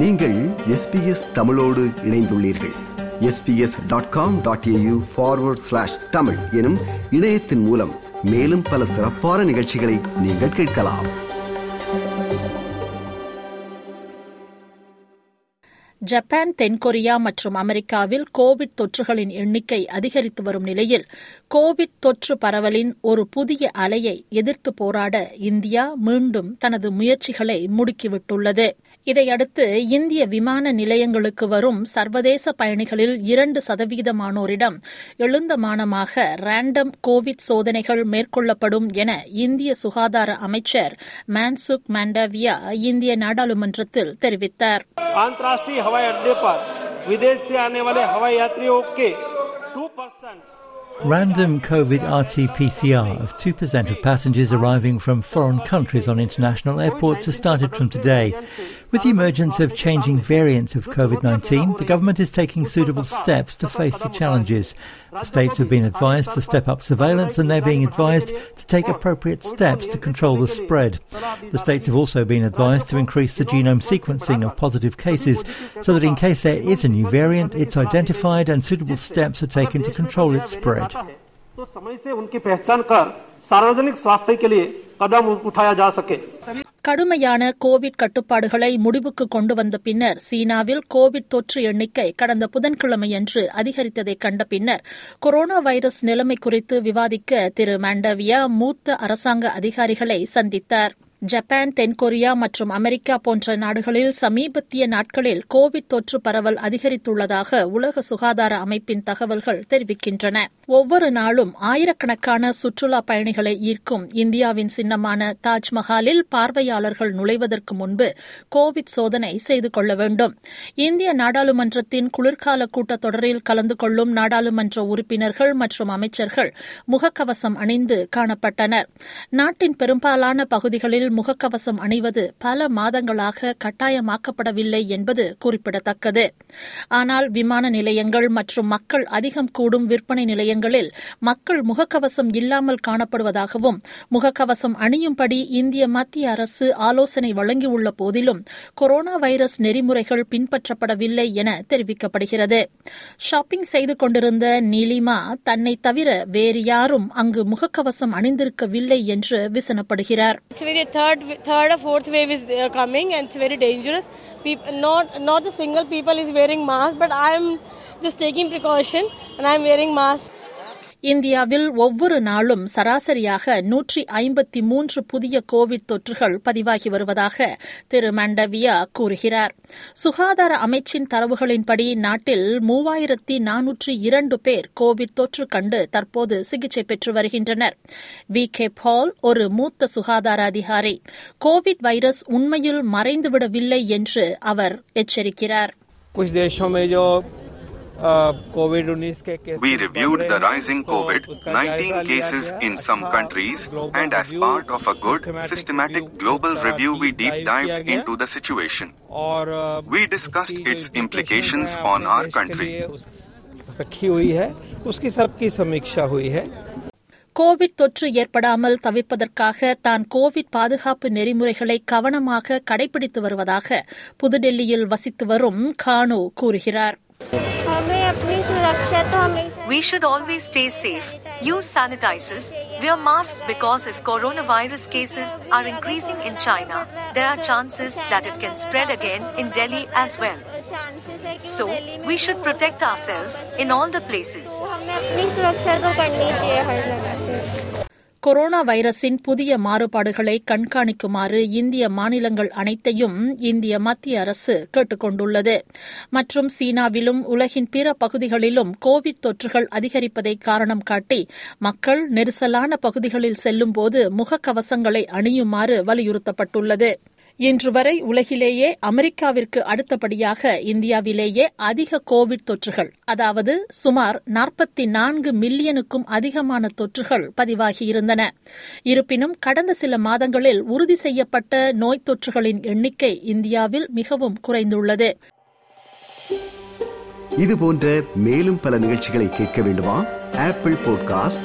நீங்கள் எஸ்பிஎஸ் தமிழோடு இணைந்துள்ளீர்கள். SBS dot com dot AU forward slash Tamil எனும் இணையத்தின் மூலம் மேலும் பல சிறப்பான நிகழ்ச்சிகளை நீங்கள் கேட்கலாம். ஜப்பான் தென்கொரியா மற்றும் அமெரிக்காவில் கோவிட் தொற்றுகளின் எண்ணிக்கை அதிகரித்து வரும் நிலையில் கோவிட் தொற்று பரவலின் ஒரு புதிய அலையை எதிர்த்து போராட இந்தியா மீண்டும் தனது முயற்சிகளை முடுக்கிவிட்டுள்ளது. இதையடுத்து இந்திய விமான நிலையங்களுக்கு வரும் சர்வதேச பயணிகளில் இரண்டு சதவீதமானோரிடம் எழுந்தமானமாக ரேண்டம் கோவிட் சோதனைகள் மேற்கொள்ளப்படும் என இந்திய சுகாதார அமைச்சர் மான்சுக் மாண்டவியா இந்திய நாடாளுமன்றத்தில் தெரிவித்தார் अंतर्राष्ट्रीय हवाई अड्डे पर विदेश से आने वाले हवाई यात्रियों के two percent Random COVID RT PCR of 2% of passengers arriving from foreign countries on international airports has started from today. With the emergence of changing variants of COVID 19, the government is taking suitable steps to face the challenges. The states have been advised to step up surveillance and they're being advised to take appropriate steps to control the spread. The states have also been advised to increase the genome sequencing of positive cases so that in case there is a new variant, it's identified and suitable steps are taken to control its spread. तो समय से उनकी पहचान कर सार्वजनिक स्वास्थ्य के लिए कदम उठाया जा सके கடுமையான கோவிட் கட்டுப்பாடுகளை முடிவுக்கு கொண்டு வந்த பின்னர் சீனாவில் கோவிட் தொற்று எண்ணிக்கை கடந்த புதன்கிழமையன்று அதிகரித்ததை கண்ட பின்னர் கொரோனா வைரஸ் நிலைமை குறித்து விவாதிக்க திரு மாண்டவியா மூத்த அரசாங்க அதிகாரிகளை சந்தித்தார் ஜப்பான் தென்கொரியா மற்றும் அமெரிக்கா போன்ற நாடுகளில் சமீபத்திய நாட்களில் கோவிட் தொற்று பரவல் அதிகரித்துள்ளதாக உலக சுகாதார அமைப்பின் தகவல்கள் தெரிவிக்கின்றன. ஒவ்வொரு நாளும் ஆயிரக்கணக்கான சுற்றுலா பயணிகளை ஈர்க்கும் இந்தியாவின் சின்னமான தாஜ்மஹாலில் பார்வையாளர்கள் நுழைவதற்கு முன்பு கோவிட் சோதனை செய்து கொள்ள வேண்டும். இந்திய நாடாளுமன்றத்தின் குளிர்கால கூட்டத்தொடரில் கலந்து கொள்ளும் நாடாளுமன்ற உறுப்பினர்கள் மற்றும் அமைச்சர்கள் முகக்கவசம் அணிந்து காணப்பட்டனர். நாட்டின் பெரும்பாலான பகுதிகளில் முகக்கவசம் அணிவது பல மாதங்களாக கட்டாயமாக்கப்படவில்லை என்பது குறிப்பிடத்தக்கது. ஆனால் விமான நிலையங்கள் மற்றும் மக்கள் அதிகம் கூடும் விற்பனை நிலையங்களில் மக்கள் முகக்கவசம் இல்லாமல் காணப்படுவதாகவும் முகக்கவசம் அணியும்படி இந்திய மத்திய அரசு ஆலோசனை வழங்கியுள்ள போதிலும் கொரோனா வைரஸ் நெறிமுறைகள் பின்பற்றப்படவில்லை என தெரிவிக்கப்படுகிறது. ஷாப்பிங் செய்து கொண்டிருந்த நீலிமா தன்னை தவிர வேறு யாரும் அங்கு முகக்கவசம் அணிந்திருக்கவில்லை என்று விசனப்படுகிறார். Third third or fourth wave is uh, coming and it's very dangerous. Peop- not not a single people is wearing mask, but I am just taking precaution and I am wearing mask. இந்தியாவில் ஒவ்வொரு நாளும் சராசரியாக நூற்றி ஐம்பத்தி மூன்று புதிய Covid தொற்றுகள் பதிவாகி வருவதாக திரு மண்டவியா கூறுகிறார் சுகாதார அமைச்சின் தரவுகளின்படி நாட்டில் மூவாயிரத்தி நானூற்றி இரண்டு பேர் கோவிட் தொற்று கண்டு தற்போது சிகிச்சை பெற்று வருகின்றனர் வி கே பால் ஒரு மூத்த சுகாதார அதிகாரி கோவிட் வைரஸ் உண்மையில் மறைந்துவிடவில்லை என்று அவர் எச்சரிக்கிறார் कुछ देशों में जो We reviewed the rising COVID 19 cases in some countries, and as part of a good, systematic global review, we deep dived into the situation. और We discussed its implications on our country. रखी हुई है उसकी सबकी समीक्षा हुई है Covid தொற்று ஏற்படாமல் தவிர்ப்பதற்காக தான் கோவிட் பாதுகாப்பு நெறிமுறைகளை கவனமாக கடைபிடித்து வருவதாக புதுடெல்லியில் வசித்து வரும் கானு கூறுகிறார் हमें अपनी सुरक्षा तो हमेशा We should always stay safe, use sanitizers, wear masks because if coronavirus cases are increasing in China, there are chances that it can spread again in Delhi as well. Chances है कि So, दिल्ली में we should protect ourselves in all the places. तो हमें अपनी सुरक्षा तो करनी चाहिए हर जगह से Corona வைரஸின் புதிய மாறுபாடுகளை கண்காணிக்குமாறு இந்திய மாநிலங்கள் அனைத்தையும் இந்திய மத்திய அரசு கேட்டுக் கொண்டுள்ளது மற்றும் சீனாவிலும் உலகின் பிற பகுதிகளிலும் கோவிட் தொற்றுகள் அதிகரிப்பதை காரணம் காட்டி மக்கள் நெரிசலான பகுதிகளில் செல்லும்போது முகக்கவசங்களை அணியுமாறு வலியுறுத்தப்பட்டுள்ளது. இன்று வரை உலகிலேயே அமெரிக்காவிற்கு அடுத்தபடியாக இந்தியாவிலேயே அதிக கோவிட் தொற்றுகள் அதாவது சுமார் நாற்பத்தி நான்கு மில்லியனுக்கும் அதிகமான தொற்றுகள் பதிவாகியிருந்தன இருப்பினும் கடந்த சில மாதங்களில் உறுதி செய்யப்பட்ட நோய் தொற்றுகளின் எண்ணிக்கை இந்தியாவில் மிகவும் குறைந்துள்ளது. இதுபோன்ற மேலும் பல நிகழ்ச்சிகளை கேட்க வேண்டுமா? Apple podcast